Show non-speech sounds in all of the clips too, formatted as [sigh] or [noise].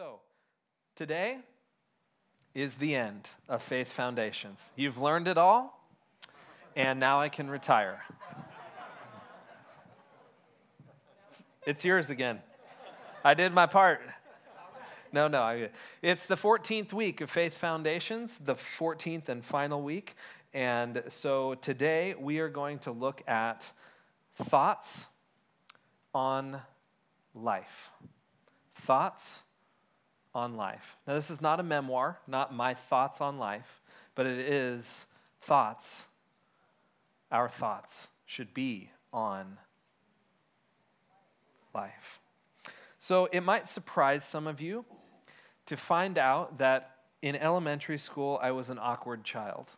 So, today is the end of Faith Foundations. You've learned it all, and now I can retire. It's, it's yours again. I did my part. No, no. I, it's the 14th week of Faith Foundations, the 14th and final week. And so today we are going to look at thoughts on life. Thoughts on life. Now, this is not a memoir, not my thoughts on life, but it is thoughts. Our thoughts should be on life. So it might surprise some of you to find out that in elementary school I was an awkward child.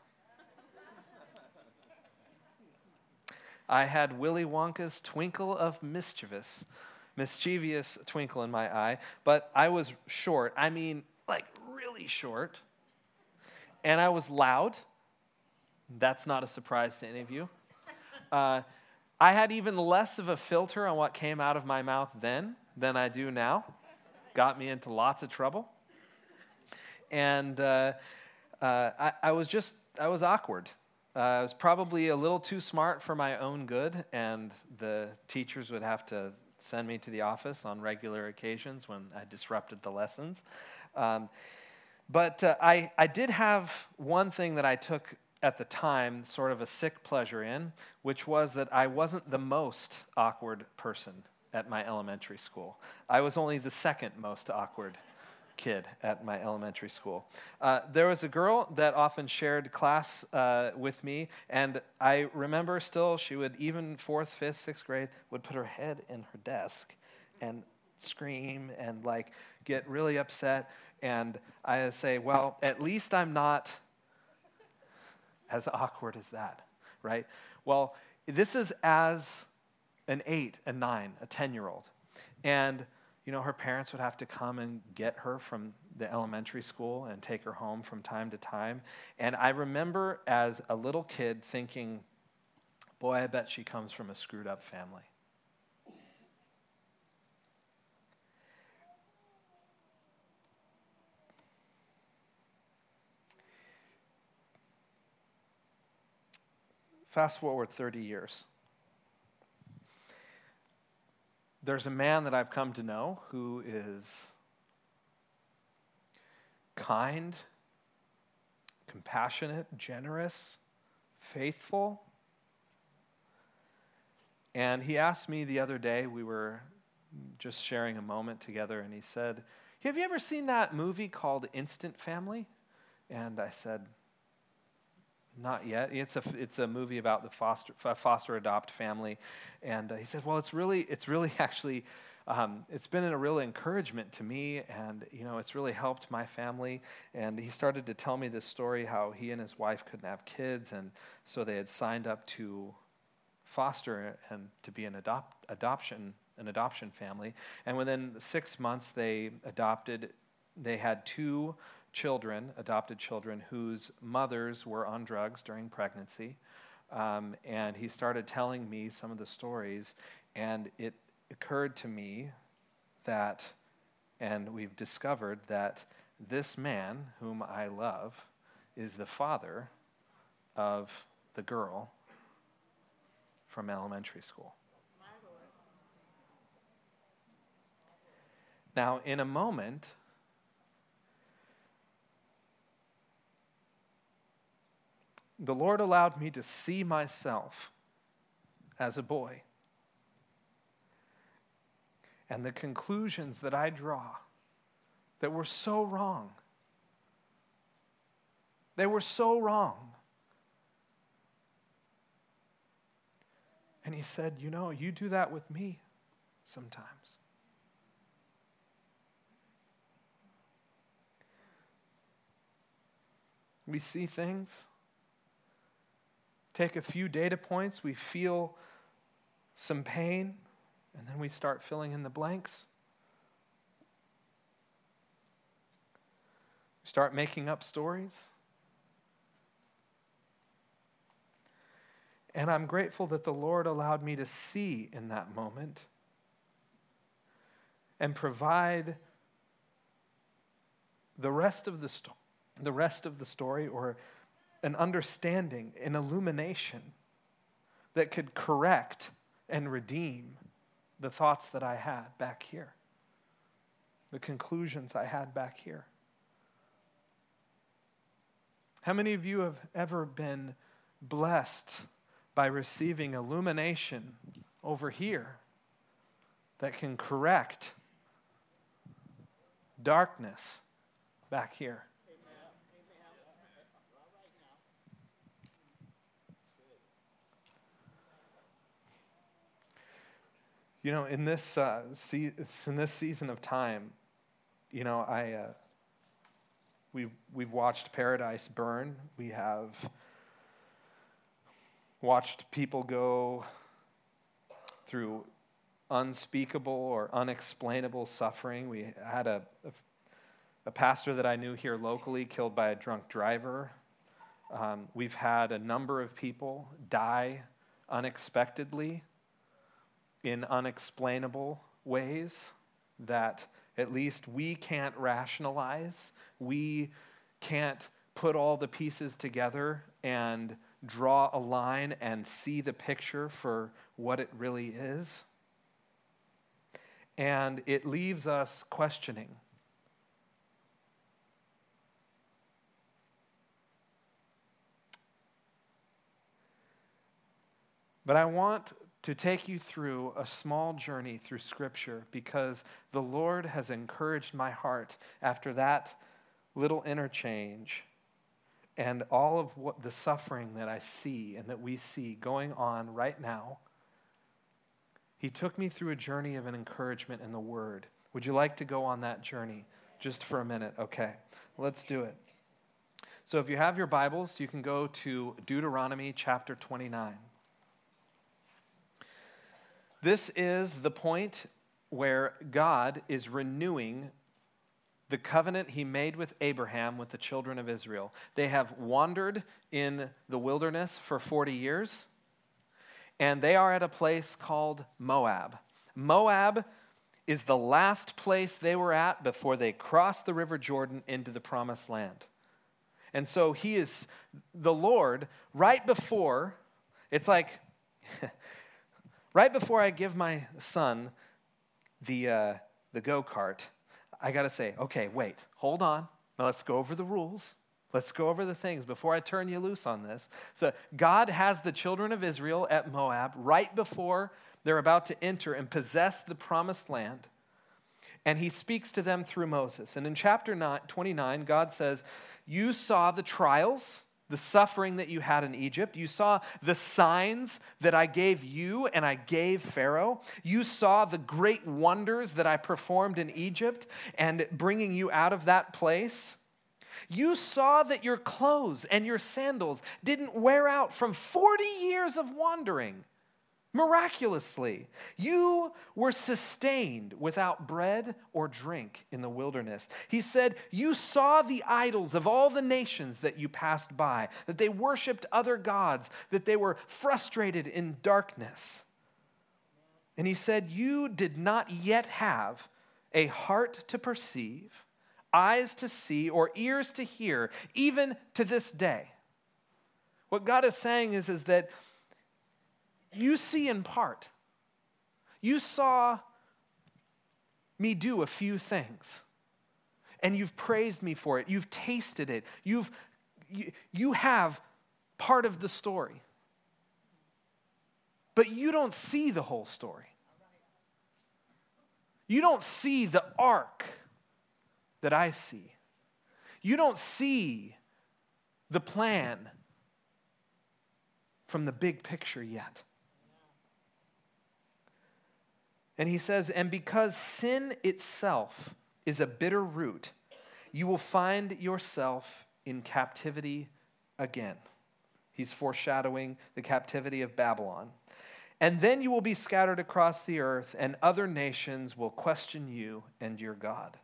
I had Willy Wonka's twinkle of mischievous mischievous twinkle in my eye, but I was short. I mean, like really short. And I was loud. That's not a surprise to any of you. Uh, I had even less of a filter on what came out of my mouth then than I do now. Got me into lots of trouble. And uh, uh, I, I, was just, I was awkward. Uh, I was probably a little too smart for my own good, and the teachers would have to send me to the office on regular occasions when I disrupted the lessons. Um, but uh, I, I did have one thing that I took at the time sort of a sick pleasure in, which was that I wasn't the most awkward person at my elementary school. I was only the second most awkward kid at my elementary school. Uh, there was a girl that often shared class uh, with me, and I remember still she would, even fourth, fifth, sixth grade, would put her head in her desk and scream and like get really upset. And I say, well, at least I'm not as awkward as that, right? Well, this is as an eight, a nine, a 10 year old. And you know, her parents would have to come and get her from the elementary school and take her home from time to time. And I remember as a little kid thinking, boy, I bet she comes from a screwed up family. Fast forward 30 years there's a man that I've come to know who is kind, compassionate, generous, faithful. And he asked me the other day, we were just sharing a moment together, and he said, Have you ever seen that movie called Instant Family? And I said, not yet. It's a, it's a movie about the foster, foster adopt family. And uh, he said, well, it's really, it's really [laughs] actually, um, it's been a real encouragement to me. And, you know, it's really helped my family. And he started to tell me this story how he and his wife couldn't have kids. And so they had signed up to foster and to be an adopt, adoption, an adoption family. And within six months, they adopted, they had two children, adopted children, whose mothers were on drugs during pregnancy. Um, and he started telling me some of the stories, and it occurred to me that, and we've discovered that this man, whom I love, is the father of the girl from elementary school. Now, in a moment, the Lord allowed me to see myself as a boy. And the conclusions that I draw that were so wrong. They were so wrong. And he said, You know, you do that with me sometimes. We see things take a few data points, we feel some pain, and then we start filling in the blanks. We start making up stories. And I'm grateful that the Lord allowed me to see in that moment and provide the rest of the, sto- the rest of the story or an understanding, an illumination that could correct and redeem the thoughts that I had back here, the conclusions I had back here. How many of you have ever been blessed by receiving illumination over here that can correct darkness back here? You know, in this, uh, se- in this season of time, you know, I, uh, we've, we've watched paradise burn. We have watched people go through unspeakable or unexplainable suffering. We had a, a, a, pastor that I knew here locally killed by a drunk driver. Um, we've had a number of people die unexpectedly in unexplainable ways that at least we can't rationalize. We can't put all the pieces together and draw a line and see the picture for what it really is. And it leaves us questioning. But I want to take you through a small journey through Scripture because the Lord has encouraged my heart after that little interchange and all of what the suffering that I see and that we see going on right now. He took me through a journey of an encouragement in the Word. Would you like to go on that journey just for a minute? Okay, let's do it. So, if you have your Bibles, you can go to Deuteronomy chapter 29. This is the point where God is renewing the covenant he made with Abraham with the children of Israel. They have wandered in the wilderness for 40 years, and they are at a place called Moab. Moab is the last place they were at before they crossed the River Jordan into the promised land. And so he is the Lord right before, it's like, [laughs] Right before I give my son the, uh, the go kart, I got to say, okay, wait, hold on. Now let's go over the rules. Let's go over the things before I turn you loose on this. So, God has the children of Israel at Moab right before they're about to enter and possess the promised land. And he speaks to them through Moses. And in chapter 29, God says, You saw the trials the suffering that you had in Egypt. You saw the signs that I gave you and I gave Pharaoh. You saw the great wonders that I performed in Egypt and bringing you out of that place. You saw that your clothes and your sandals didn't wear out from 40 years of wandering miraculously. You were sustained without bread or drink in the wilderness. He said, You saw the idols of all the nations that you passed by, that they worshiped other gods, that they were frustrated in darkness. And he said, You did not yet have a heart to perceive, eyes to see, or ears to hear, even to this day. What God is saying is, is that you see in part. You saw me do a few things, and you've praised me for it. You've tasted it. You've, you, you have part of the story. But you don't see the whole story. You don't see the arc that I see. You don't see the plan from the big picture yet. And he says, And because sin itself is a bitter root, you will find yourself in captivity again. He's foreshadowing the captivity of Babylon. And then you will be scattered across the earth, and other nations will question you and your God.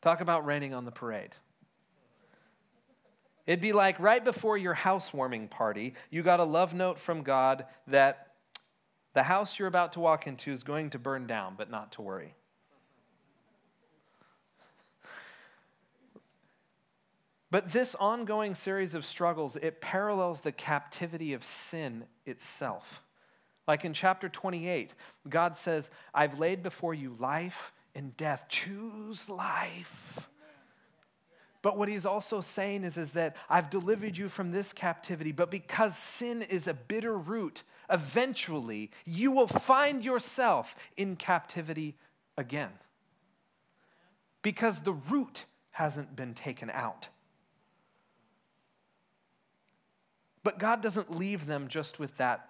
Talk about raining on the parade. It'd be like right before your housewarming party, you got a love note from God that the house you're about to walk into is going to burn down, but not to worry. But this ongoing series of struggles, it parallels the captivity of sin itself. Like in chapter 28, God says, I've laid before you life and death. Choose life. But what he's also saying is, is that I've delivered you from this captivity, but because sin is a bitter root, eventually you will find yourself in captivity again. Because the root hasn't been taken out. But God doesn't leave them just with that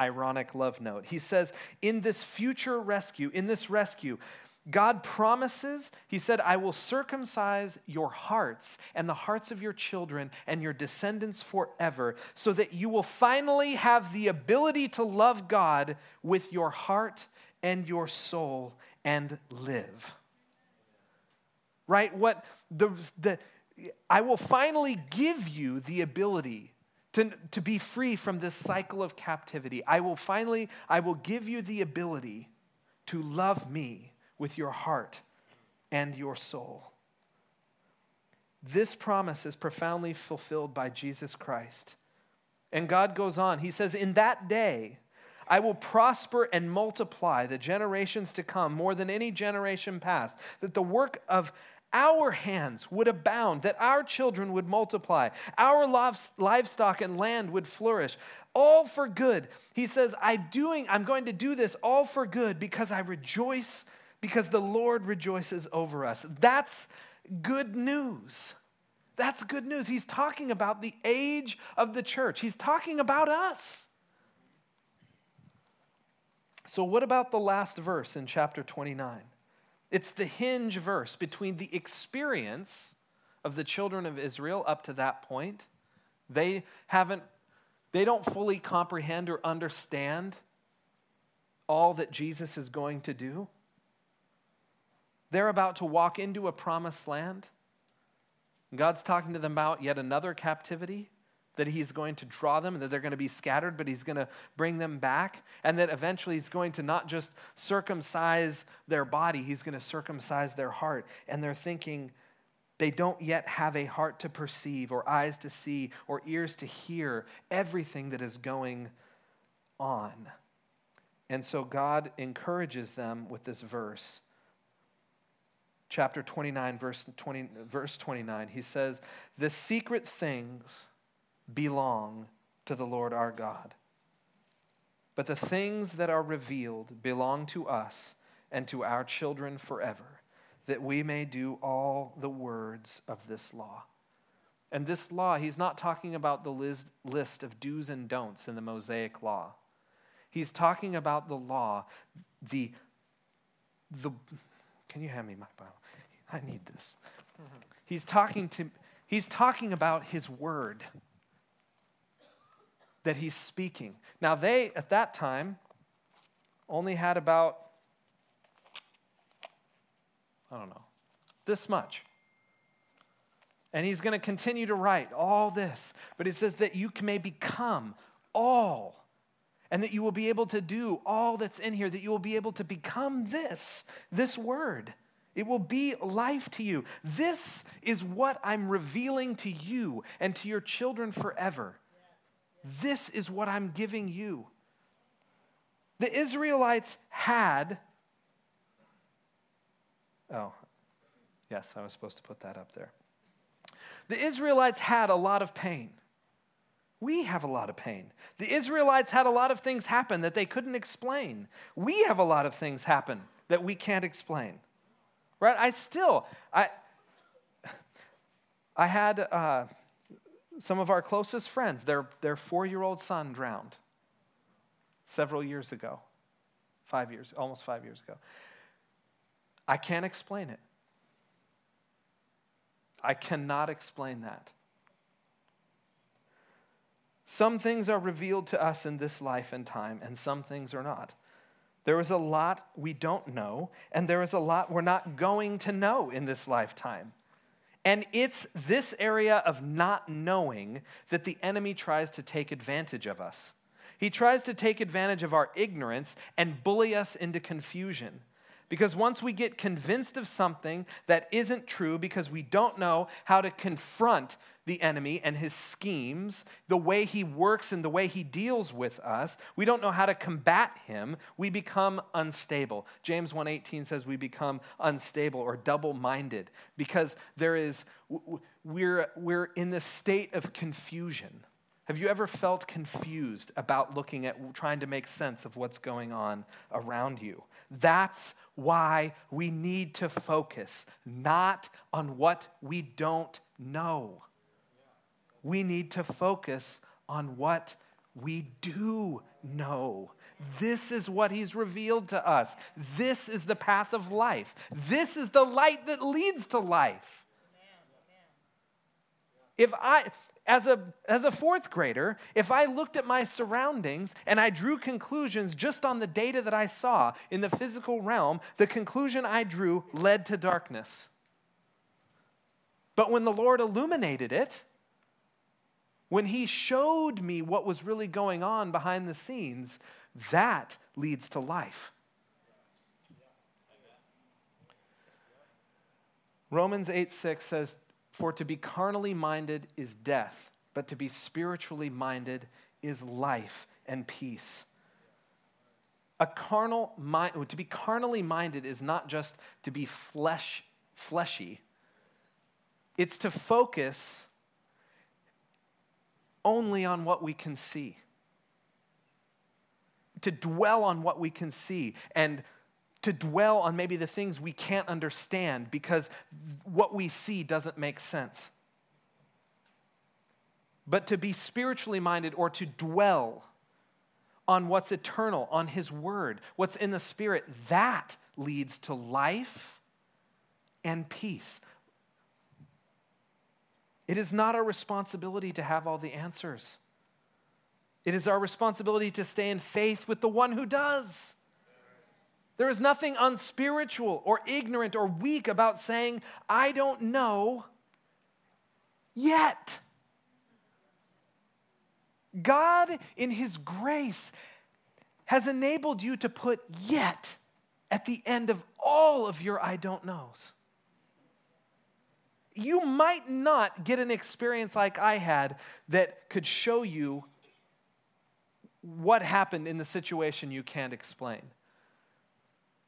ironic love note. He says, in this future rescue, in this rescue, God promises, He said, I will circumcise your hearts and the hearts of your children and your descendants forever, so that you will finally have the ability to love God with your heart and your soul and live. Right? What the, the I will finally give you the ability to, to be free from this cycle of captivity. I will finally, I will give you the ability to love me with your heart and your soul. This promise is profoundly fulfilled by Jesus Christ. And God goes on, He says, In that day, I will prosper and multiply the generations to come more than any generation past, that the work of our hands would abound, that our children would multiply, our livestock and land would flourish, all for good. He says, I doing, I'm going to do this all for good because I rejoice because the Lord rejoices over us. That's good news. That's good news. He's talking about the age of the church, he's talking about us. So, what about the last verse in chapter 29? It's the hinge verse between the experience of the children of Israel up to that point. They haven't, they don't fully comprehend or understand all that Jesus is going to do. They're about to walk into a promised land. God's talking to them about yet another captivity that he's going to draw them, that they're going to be scattered, but he's going to bring them back, and that eventually he's going to not just circumcise their body, he's going to circumcise their heart. And they're thinking, they don't yet have a heart to perceive, or eyes to see, or ears to hear everything that is going on. And so God encourages them with this verse chapter 29, verse, 20, verse 29, he says, The secret things belong to the Lord our God. But the things that are revealed belong to us and to our children forever, that we may do all the words of this law. And this law, he's not talking about the list of do's and don'ts in the Mosaic law. He's talking about the law, the, the, can you hand me my Bible? I need this. Mm-hmm. He's talking to he's talking about his word that he's speaking. Now they at that time only had about I don't know, this much. And he's going to continue to write all this, but it says that you may become all and that you will be able to do all that's in here, that you will be able to become this, this word. It will be life to you. This is what I'm revealing to you and to your children forever. This is what I'm giving you. The Israelites had, oh, yes, I was supposed to put that up there. The Israelites had a lot of pain. We have a lot of pain. The Israelites had a lot of things happen that they couldn't explain. We have a lot of things happen that we can't explain. Right? I still, I, I had uh, some of our closest friends, their, their four year old son drowned several years ago, five years, almost five years ago. I can't explain it. I cannot explain that. Some things are revealed to us in this life and time, and some things are not. There is a lot we don't know, and there is a lot we're not going to know in this lifetime. And it's this area of not knowing that the enemy tries to take advantage of us. He tries to take advantage of our ignorance and bully us into confusion. Because once we get convinced of something that isn't true because we don't know how to confront the enemy and his schemes, the way he works and the way he deals with us, we don't know how to combat him, we become unstable. James 1:18 says we become unstable or double-minded because there is we're we're in the state of confusion. Have you ever felt confused about looking at trying to make sense of what's going on around you? That's why we need to focus not on what we don't know we need to focus on what we do know. This is what he's revealed to us. This is the path of life. This is the light that leads to life. If I, as a, as a fourth grader, if I looked at my surroundings and I drew conclusions just on the data that I saw in the physical realm, the conclusion I drew led to darkness. But when the Lord illuminated it, when he showed me what was really going on behind the scenes, that leads to life. Romans 8 6 says, For to be carnally minded is death, but to be spiritually minded is life and peace. A carnal mind, to be carnally minded is not just to be flesh, fleshy, it's to focus only on what we can see. To dwell on what we can see and to dwell on maybe the things we can't understand because what we see doesn't make sense. But to be spiritually minded or to dwell on what's eternal, on His Word, what's in the Spirit, that leads to life and peace. It is not our responsibility to have all the answers. It is our responsibility to stay in faith with the one who does. There is nothing unspiritual or ignorant or weak about saying, I don't know yet. God, in His grace, has enabled you to put yet at the end of all of your I don't knows you might not get an experience like I had that could show you what happened in the situation you can't explain.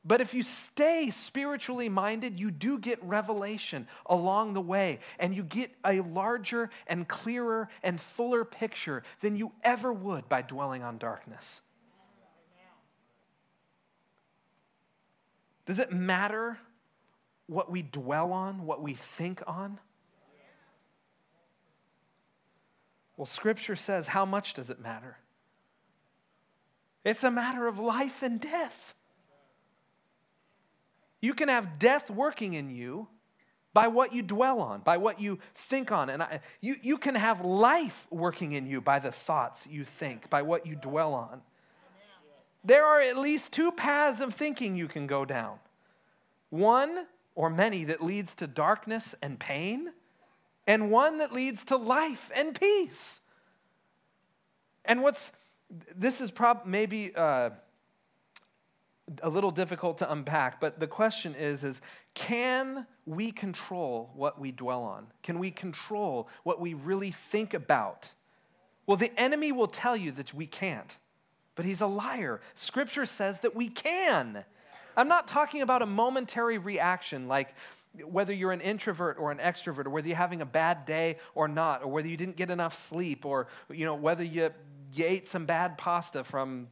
But if you stay spiritually minded, you do get revelation along the way, and you get a larger and clearer and fuller picture than you ever would by dwelling on darkness. Does it matter what we dwell on, what we think on? Well, Scripture says, how much does it matter? It's a matter of life and death. You can have death working in you by what you dwell on, by what you think on. And I, you, you can have life working in you by the thoughts you think, by what you dwell on. There are at least two paths of thinking you can go down. One or many that leads to darkness and pain, and one that leads to life and peace. And what's this is prob- maybe uh, a little difficult to unpack, but the question is: is can we control what we dwell on? Can we control what we really think about? Well, the enemy will tell you that we can't, but he's a liar. Scripture says that we can. I'm not talking about a momentary reaction like whether you're an introvert or an extrovert, or whether you're having a bad day or not, or whether you didn't get enough sleep, or you know, whether you, you ate some bad pasta from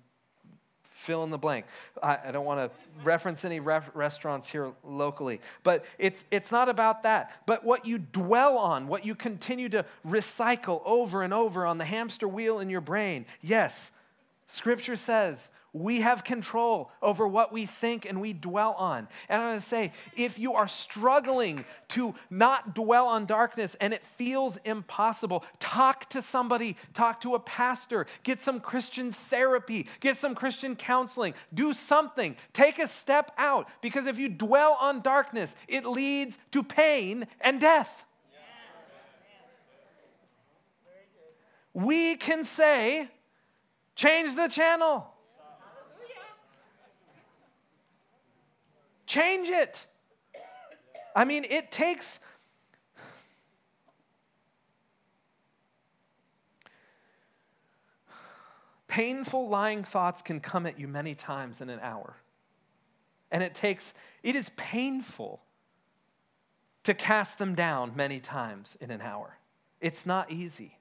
fill in the blank. I, I don't want to reference any ref- restaurants here locally, but it's, it's not about that. But what you dwell on, what you continue to recycle over and over on the hamster wheel in your brain, yes, Scripture says we have control over what we think and we dwell on. And I'm going to say, if you are struggling to not dwell on darkness and it feels impossible, talk to somebody, talk to a pastor, get some Christian therapy, get some Christian counseling, do something, take a step out. Because if you dwell on darkness, it leads to pain and death. We can say, change the channel. Change it. I mean, it takes. Painful lying thoughts can come at you many times in an hour. And it takes, it is painful to cast them down many times in an hour. It's not easy.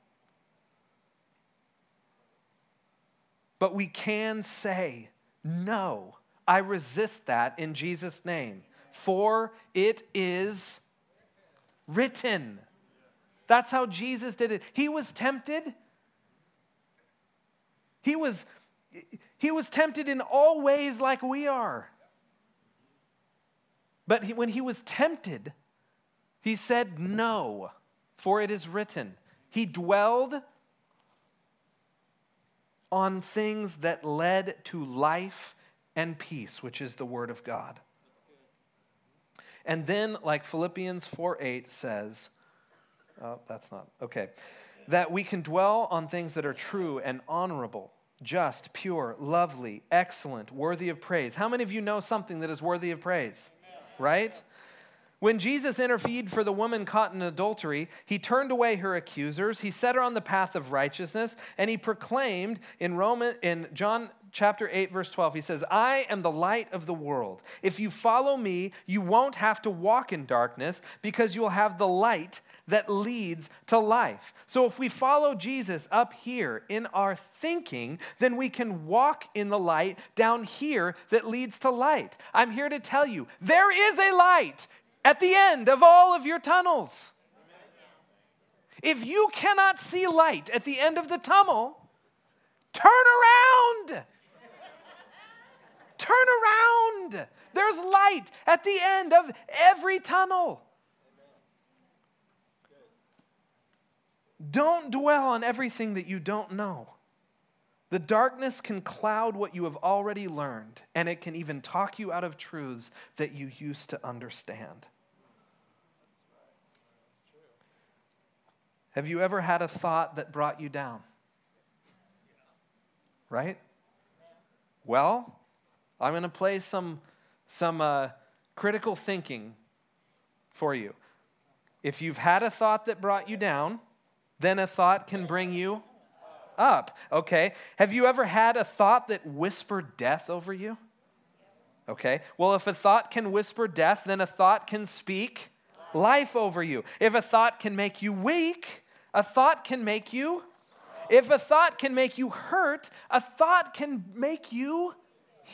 But we can say, No, I resist that in Jesus' name, for it is written. That's how Jesus did it. He was tempted. He was, he was tempted in all ways like we are. But he, when he was tempted, he said, No, for it is written. He dwelled on things that led to life and peace, which is the Word of God. And then, like Philippians 4 8 says, oh, that's not, okay, that we can dwell on things that are true and honorable, just, pure, lovely, excellent, worthy of praise. How many of you know something that is worthy of praise? Right? When Jesus intervened for the woman caught in adultery, he turned away her accusers, he set her on the path of righteousness, and he proclaimed in Roman in John chapter 8 verse 12 he says i am the light of the world if you follow me you won't have to walk in darkness because you'll have the light that leads to life so if we follow jesus up here in our thinking then we can walk in the light down here that leads to light i'm here to tell you there is a light at the end of all of your tunnels. If you cannot see light at the end of the tunnel, turn around. Turn around. There's light at the end of every tunnel. Don't dwell on everything that you don't know. The darkness can cloud what you have already learned, and it can even talk you out of truths that you used to understand. Have you ever had a thought that brought you down? Right? Well, I'm going to play some, some uh, critical thinking for you. If you've had a thought that brought you down, then a thought can bring you up. Okay. Have you ever had a thought that whispered death over you? Okay. Well, if a thought can whisper death, then a thought can speak life over you. If a thought can make you weak, a thought can make you, if a thought can make you hurt, a thought can make you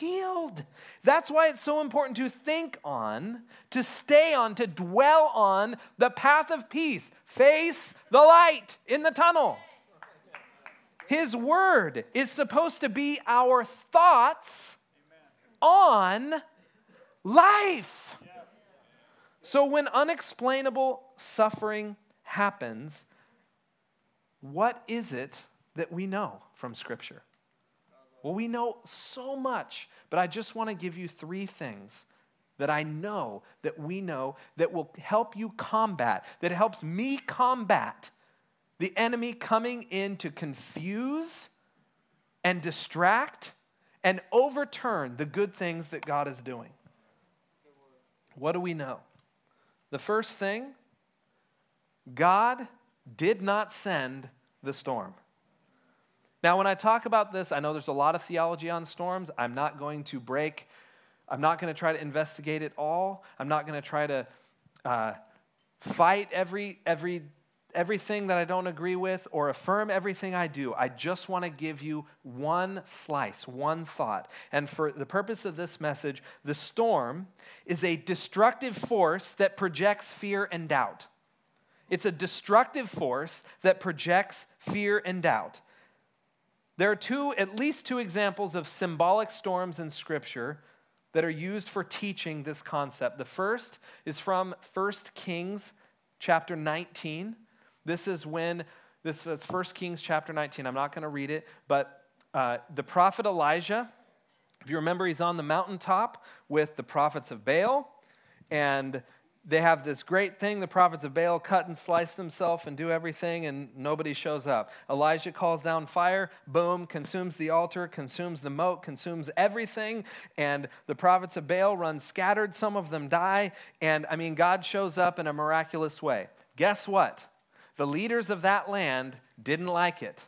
healed. That's why it's so important to think on, to stay on, to dwell on the path of peace. Face the light in the tunnel. His word is supposed to be our thoughts on life. So when unexplainable suffering happens, what is it that we know from Scripture? Well, we know so much, but I just want to give you three things that I know that we know that will help you combat, that helps me combat the enemy coming in to confuse and distract and overturn the good things that God is doing. What do we know? The first thing God did not send the storm. Now, when I talk about this, I know there's a lot of theology on storms. I'm not going to break, I'm not going to try to investigate it all. I'm not going to try to uh, fight every, every, everything that I don't agree with or affirm everything I do. I just want to give you one slice, one thought. And for the purpose of this message, the storm is a destructive force that projects fear and doubt. It's a destructive force that projects fear and doubt. There are two, at least two examples of symbolic storms in Scripture that are used for teaching this concept. The first is from 1 Kings chapter 19. This is when, this is 1 Kings chapter 19. I'm not going to read it, but uh, the prophet Elijah, if you remember, he's on the mountaintop with the prophets of Baal, and they have this great thing. The prophets of Baal cut and slice themselves and do everything, and nobody shows up. Elijah calls down fire, boom, consumes the altar, consumes the moat, consumes everything. And the prophets of Baal run scattered. Some of them die. And I mean, God shows up in a miraculous way. Guess what? The leaders of that land didn't like it.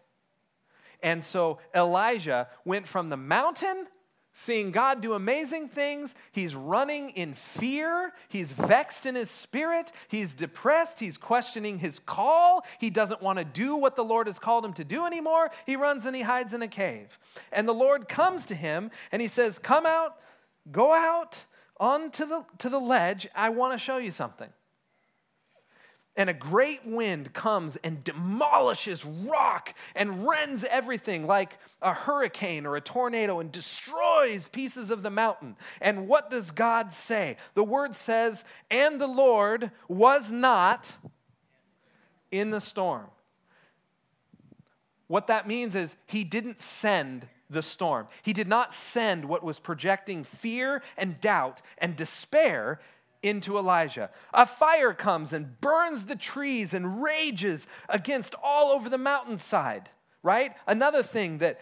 And so Elijah went from the mountain seeing God do amazing things. He's running in fear. He's vexed in his spirit. He's depressed. He's questioning his call. He doesn't want to do what the Lord has called him to do anymore. He runs and he hides in a cave. And the Lord comes to him and he says, Come out, go out onto the, to the ledge. I want to show you something and a great wind comes and demolishes rock and rends everything like a hurricane or a tornado and destroys pieces of the mountain. And what does God say? The word says, And the Lord was not in the storm. What that means is he didn't send the storm. He did not send what was projecting fear and doubt and despair into Elijah. A fire comes and burns the trees and rages against all over the mountainside, right? Another thing that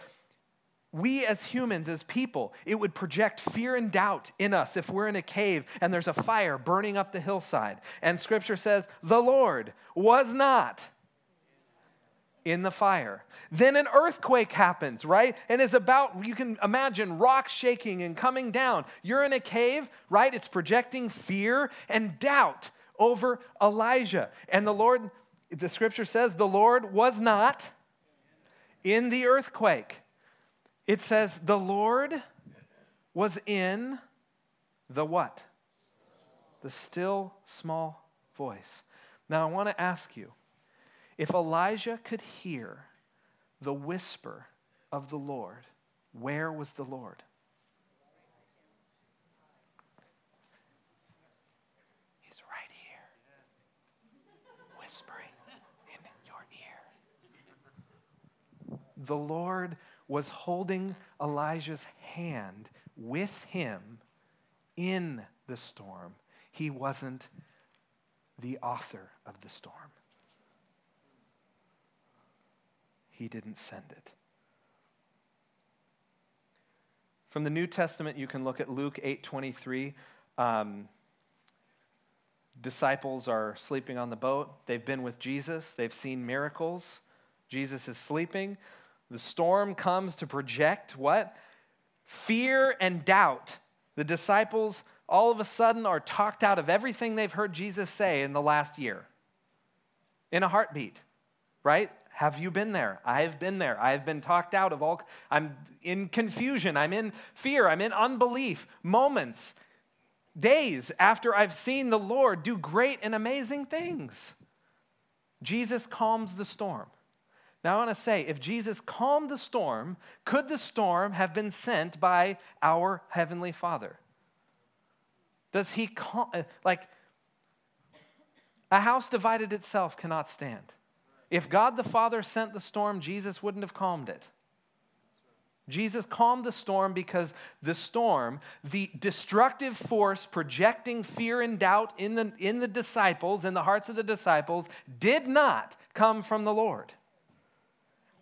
we as humans, as people, it would project fear and doubt in us if we're in a cave and there's a fire burning up the hillside. And scripture says, the Lord was not in the fire. Then an earthquake happens, right? And is about, you can imagine rocks shaking and coming down. You're in a cave, right? It's projecting fear and doubt over Elijah. And the Lord, the scripture says, the Lord was not in the earthquake. It says, the Lord was in the what? The still small voice. Now I want to ask you, if Elijah could hear the whisper of the Lord, where was the Lord? He's right here, whispering in your ear. The Lord was holding Elijah's hand with him in the storm. He wasn't the author of the storm. He didn't send it. From the New Testament, you can look at Luke 8:23. Um, disciples are sleeping on the boat. They've been with Jesus. They've seen miracles. Jesus is sleeping. The storm comes to project what? Fear and doubt. The disciples all of a sudden are talked out of everything they've heard Jesus say in the last year. In a heartbeat, right? Have you been there? I've been there. I've been talked out of all, I'm in confusion. I'm in fear. I'm in unbelief. Moments, days after I've seen the Lord do great and amazing things. Jesus calms the storm. Now, I want to say if Jesus calmed the storm, could the storm have been sent by our Heavenly Father? Does he, calm, like, a house divided itself cannot stand. If God the Father sent the storm, Jesus wouldn't have calmed it. Jesus calmed the storm because the storm, the destructive force projecting fear and doubt in the, in the disciples, in the hearts of the disciples, did not come from the Lord.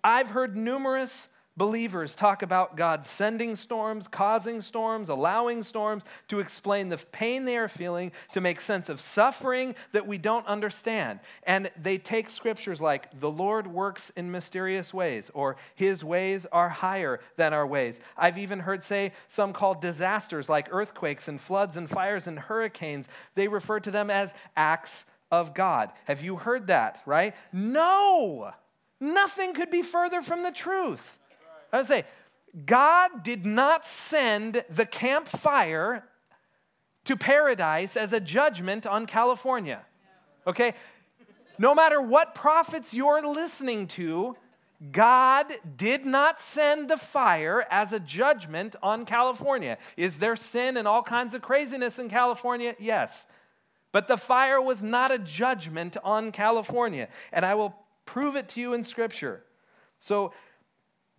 I've heard numerous believers talk about God sending storms, causing storms, allowing storms to explain the pain they are feeling, to make sense of suffering that we don't understand. And they take scriptures like, the Lord works in mysterious ways, or his ways are higher than our ways. I've even heard say some called disasters like earthquakes and floods and fires and hurricanes, they refer to them as acts of God. Have you heard that, right? No! Nothing could be further from the truth. I would say, God did not send the Camp Fire to paradise as a judgment on California. Okay? No matter what prophets you're listening to, God did not send the fire as a judgment on California. Is there sin and all kinds of craziness in California? Yes. But the fire was not a judgment on California. And I will prove it to you in Scripture. So,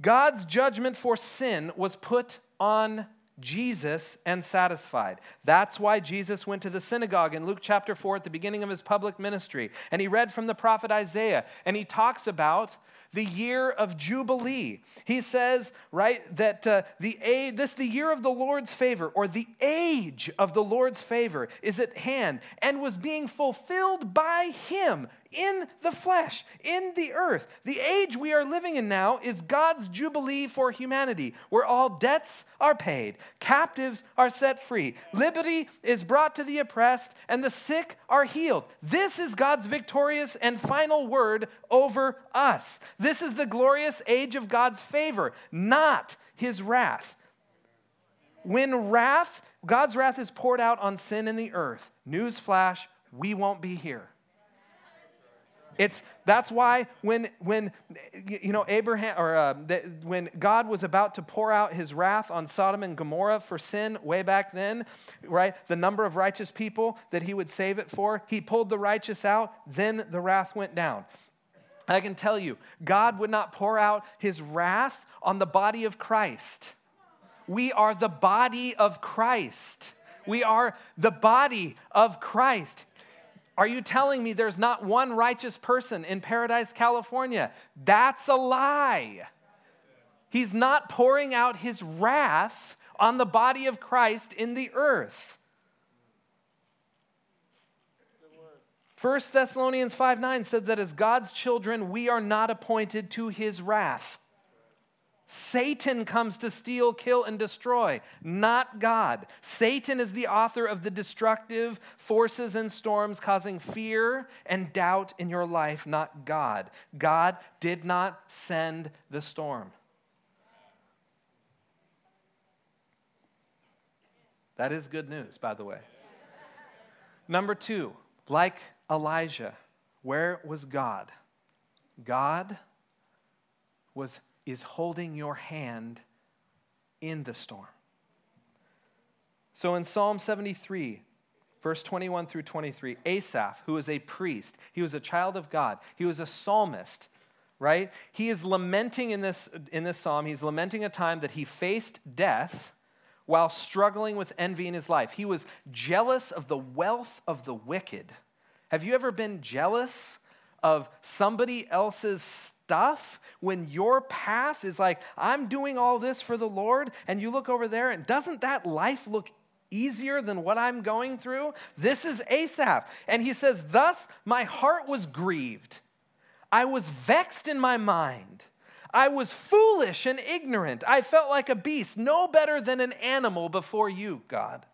God's judgment for sin was put on Jesus and satisfied. That's why Jesus went to the synagogue in Luke chapter 4 at the beginning of his public ministry. And he read from the prophet Isaiah. And he talks about the year of Jubilee. He says, right, that uh, the age, this the year of the Lord's favor, or the age of the Lord's favor is at hand and was being fulfilled by him in the flesh, in the earth. The age we are living in now is God's jubilee for humanity, where all debts are paid, captives are set free, liberty is brought to the oppressed, and the sick are healed. This is God's victorious and final word over us. This is the glorious age of God's favor, not his wrath. When wrath, God's wrath is poured out on sin in the earth, newsflash, we won't be here. It's that's why when when you know Abraham or uh, the, when God was about to pour out His wrath on Sodom and Gomorrah for sin way back then, right? The number of righteous people that He would save it for, He pulled the righteous out. Then the wrath went down. I can tell you, God would not pour out His wrath on the body of Christ. We are the body of Christ. We are the body of Christ. Are you telling me there's not one righteous person in Paradise, California? That's a lie. He's not pouring out his wrath on the body of Christ in the earth. 1 Thessalonians 5 9 said that as God's children, we are not appointed to his wrath. Satan comes to steal, kill, and destroy, not God. Satan is the author of the destructive forces and storms causing fear and doubt in your life, not God. God did not send the storm. That is good news, by the way. Number two, like Elijah, where was God? God was is holding your hand in the storm. So in Psalm 73, verse 21 through 23, Asaph, who is a priest, he was a child of God, he was a psalmist, right? He is lamenting in this, in this psalm, he's lamenting a time that he faced death while struggling with envy in his life. He was jealous of the wealth of the wicked. Have you ever been jealous of somebody else's stuff when your path is like, I'm doing all this for the Lord, and you look over there, and doesn't that life look easier than what I'm going through? This is Asaph. And he says, Thus my heart was grieved. I was vexed in my mind. I was foolish and ignorant. I felt like a beast, no better than an animal before you, God.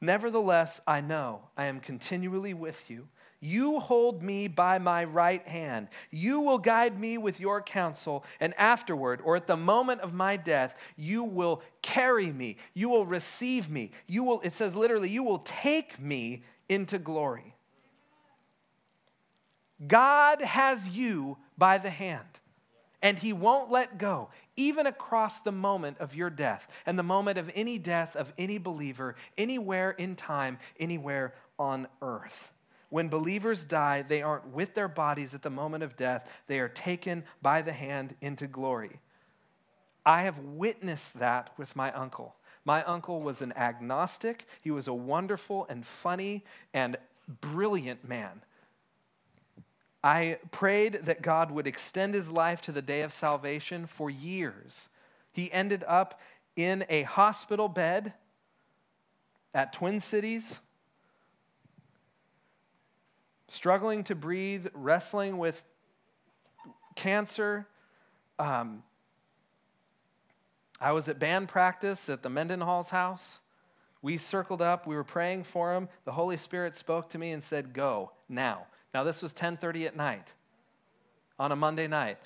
Nevertheless, I know I am continually with you you hold me by my right hand. You will guide me with your counsel, and afterward, or at the moment of my death, you will carry me. You will receive me. You will, it says literally, you will take me into glory. God has you by the hand, and He won't let go, even across the moment of your death and the moment of any death of any believer, anywhere in time, anywhere on earth. When believers die, they aren't with their bodies at the moment of death, they are taken by the hand into glory. I have witnessed that with my uncle. My uncle was an agnostic, he was a wonderful and funny and brilliant man. I prayed that God would extend his life to the day of salvation for years. He ended up in a hospital bed at Twin Cities struggling to breathe, wrestling with cancer. Um, I was at band practice at the Mendenhall's house. We circled up, we were praying for him. The Holy Spirit spoke to me and said, Go now. Now, this was 10:30 at night on a Monday night.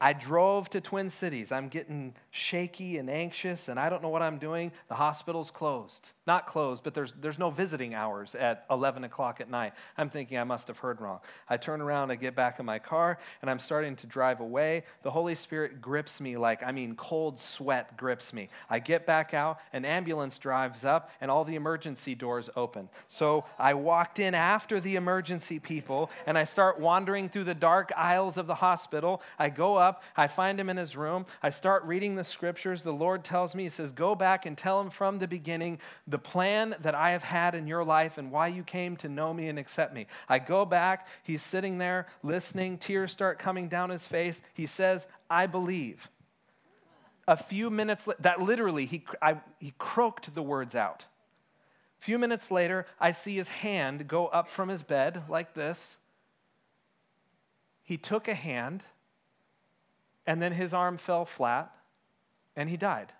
I drove to Twin Cities. I'm getting shaky and anxious, and I don't know what I'm doing. The hospital's closed. Not closed, but there's, there's no visiting hours at 11 o'clock at night. I'm thinking I must have heard wrong. I turn around, I get back in my car, and I'm starting to drive away. The Holy Spirit grips me like, I mean, cold sweat grips me. I get back out, an ambulance drives up, and all the emergency doors open. So I walked in after the emergency people, and I start wandering through the dark aisles of the hospital. I go up up. I find him in his room. I start reading the scriptures. The Lord tells me, He says, Go back and tell him from the beginning the plan that I have had in your life and why you came to know me and accept me. I go back. He's sitting there listening. Tears start coming down his face. He says, I believe. A few minutes, that literally, he, I, he croaked the words out. A few minutes later, I see his hand go up from his bed like this he took a hand, and then his arm fell flat, and he died.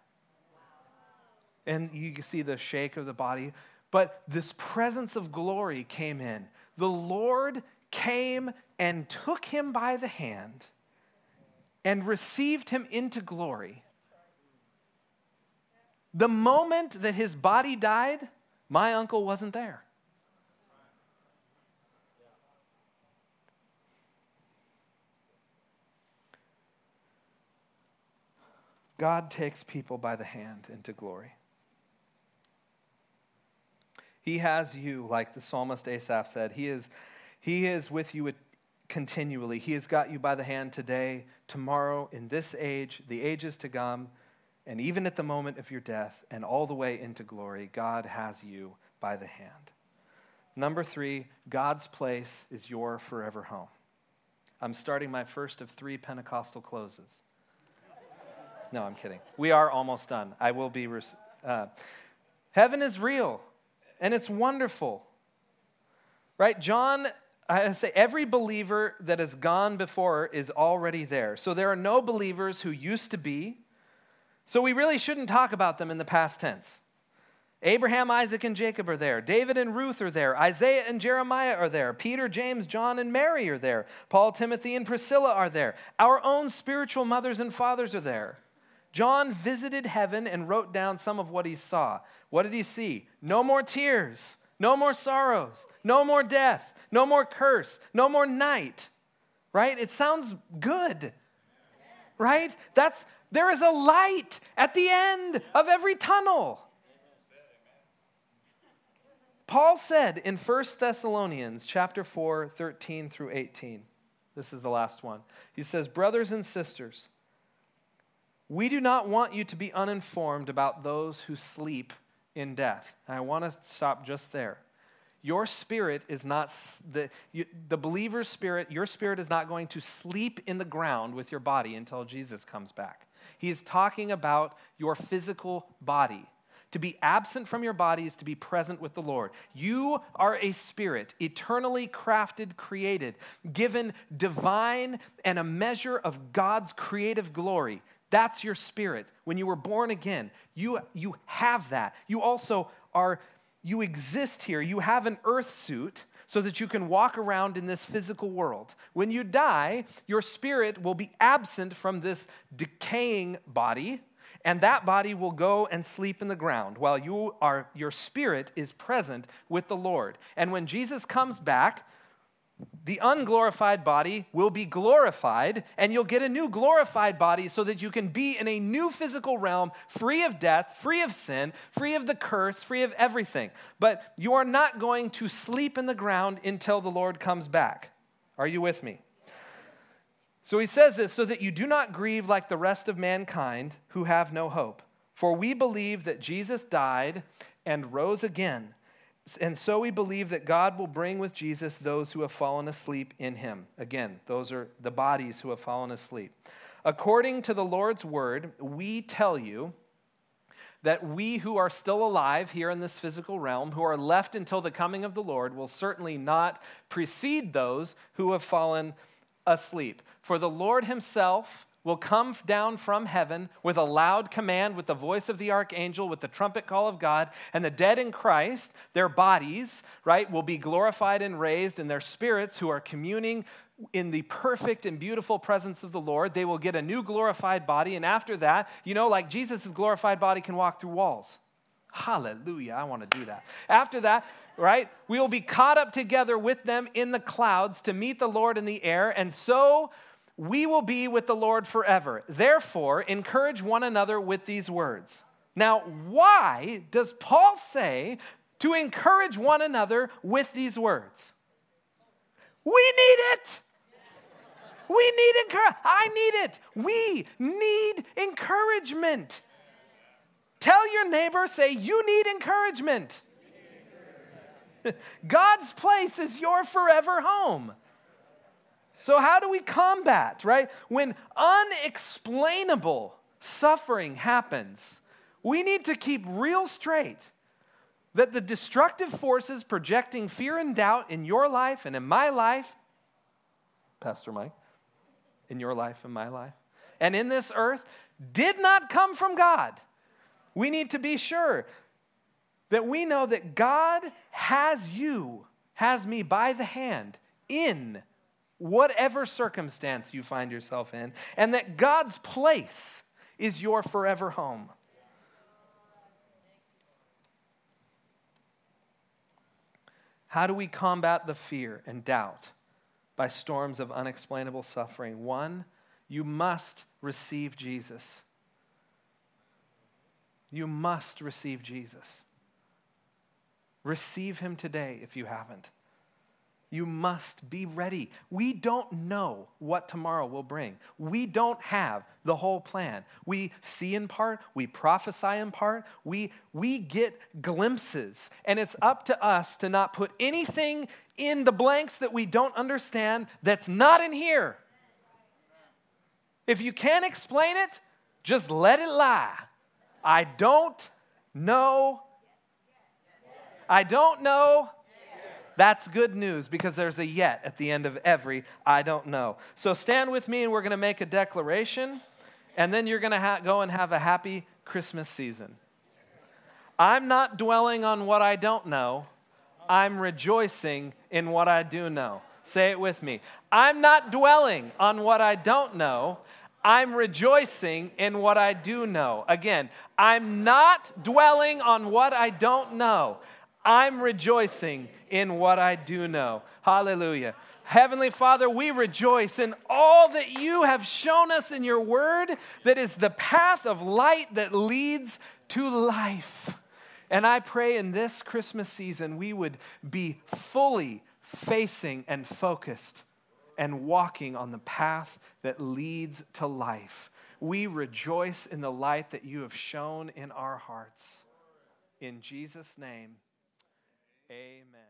And you can see the shake of the body. But this presence of glory came in. The Lord came and took him by the hand and received him into glory. The moment that his body died, my uncle wasn't there. God takes people by the hand into glory. He has you, like the psalmist Asaph said. He is, he is with you continually. He has got you by the hand today, tomorrow, in this age, the ages to come, and even at the moment of your death, and all the way into glory. God has you by the hand. Number three, God's place is your forever home. I'm starting my first of three Pentecostal closes. No, I'm kidding. We are almost done. I will be. Uh, heaven is real and it's wonderful. Right? John, I say every believer that has gone before is already there. So there are no believers who used to be. So we really shouldn't talk about them in the past tense. Abraham, Isaac, and Jacob are there. David and Ruth are there. Isaiah and Jeremiah are there. Peter, James, John, and Mary are there. Paul, Timothy, and Priscilla are there. Our own spiritual mothers and fathers are there. John visited heaven and wrote down some of what he saw. What did he see? No more tears, no more sorrows, no more death, no more curse, no more night. Right? It sounds good. Right? That's there is a light at the end of every tunnel. Paul said in 1 Thessalonians chapter 4, 13 through 18. This is the last one. He says, Brothers and sisters, we do not want you to be uninformed about those who sleep in death. And I want to stop just there. Your spirit is not, the, you, the believer's spirit, your spirit is not going to sleep in the ground with your body until Jesus comes back. He's talking about your physical body. To be absent from your body is to be present with the Lord. You are a spirit, eternally crafted, created, given divine and a measure of God's creative glory. That's your spirit. When you were born again, you, you have that. You also are, you exist here. You have an earth suit so that you can walk around in this physical world. When you die, your spirit will be absent from this decaying body, and that body will go and sleep in the ground while you are, your spirit is present with the Lord. And when Jesus comes back, the unglorified body will be glorified, and you'll get a new glorified body so that you can be in a new physical realm, free of death, free of sin, free of the curse, free of everything. But you are not going to sleep in the ground until the Lord comes back. Are you with me? So he says this so that you do not grieve like the rest of mankind who have no hope. For we believe that Jesus died and rose again and so we believe that God will bring with Jesus those who have fallen asleep in him. Again, those are the bodies who have fallen asleep. According to the Lord's word, we tell you that we who are still alive here in this physical realm, who are left until the coming of the Lord, will certainly not precede those who have fallen asleep. For the Lord himself will come down from heaven with a loud command, with the voice of the archangel, with the trumpet call of God, and the dead in Christ, their bodies, right, will be glorified and raised, and their spirits who are communing in the perfect and beautiful presence of the Lord, they will get a new glorified body. And after that, you know, like Jesus' glorified body can walk through walls. Hallelujah. I want to do that. After that, right, we will be caught up together with them in the clouds to meet the Lord in the air. And so we will be with the Lord forever. Therefore, encourage one another with these words. Now, why does Paul say to encourage one another with these words? We need it. We need encouragement. I need it. We need encouragement. Tell your neighbor, say, You need encouragement. [laughs] God's place is your forever home. So, how do we combat, right? When unexplainable suffering happens, we need to keep real straight that the destructive forces projecting fear and doubt in your life and in my life, Pastor Mike, in your life and my life, and in this earth, did not come from God. We need to be sure that we know that God has you, has me by the hand in whatever circumstance you find yourself in, and that God's place is your forever home. How do we combat the fear and doubt by storms of unexplainable suffering? One, you must receive Jesus. You must receive Jesus. Receive him today if you haven't. You must be ready. We don't know what tomorrow will bring. We don't have the whole plan. We see in part, we prophesy in part, we, we get glimpses. And it's up to us to not put anything in the blanks that we don't understand that's not in here. If you can't explain it, just let it lie. I don't know. I don't know that's good news because there's a yet at the end of every I don't know. So stand with me and we're going to make a declaration, and then you're going to ha- go and have a happy Christmas season. I'm not dwelling on what I don't know, I'm rejoicing in what I do know. Say it with me. I'm not dwelling on what I don't know. I'm rejoicing in what I do know. Again, I'm not dwelling on what I don't know. I'm rejoicing in what I do know. Hallelujah. Heavenly Father, we rejoice in all that you have shown us in your word that is the path of light that leads to life. And I pray in this Christmas season we would be fully facing and focused and walking on the path that leads to life. We rejoice in the light that you have shown in our hearts. In Jesus' name. Amen.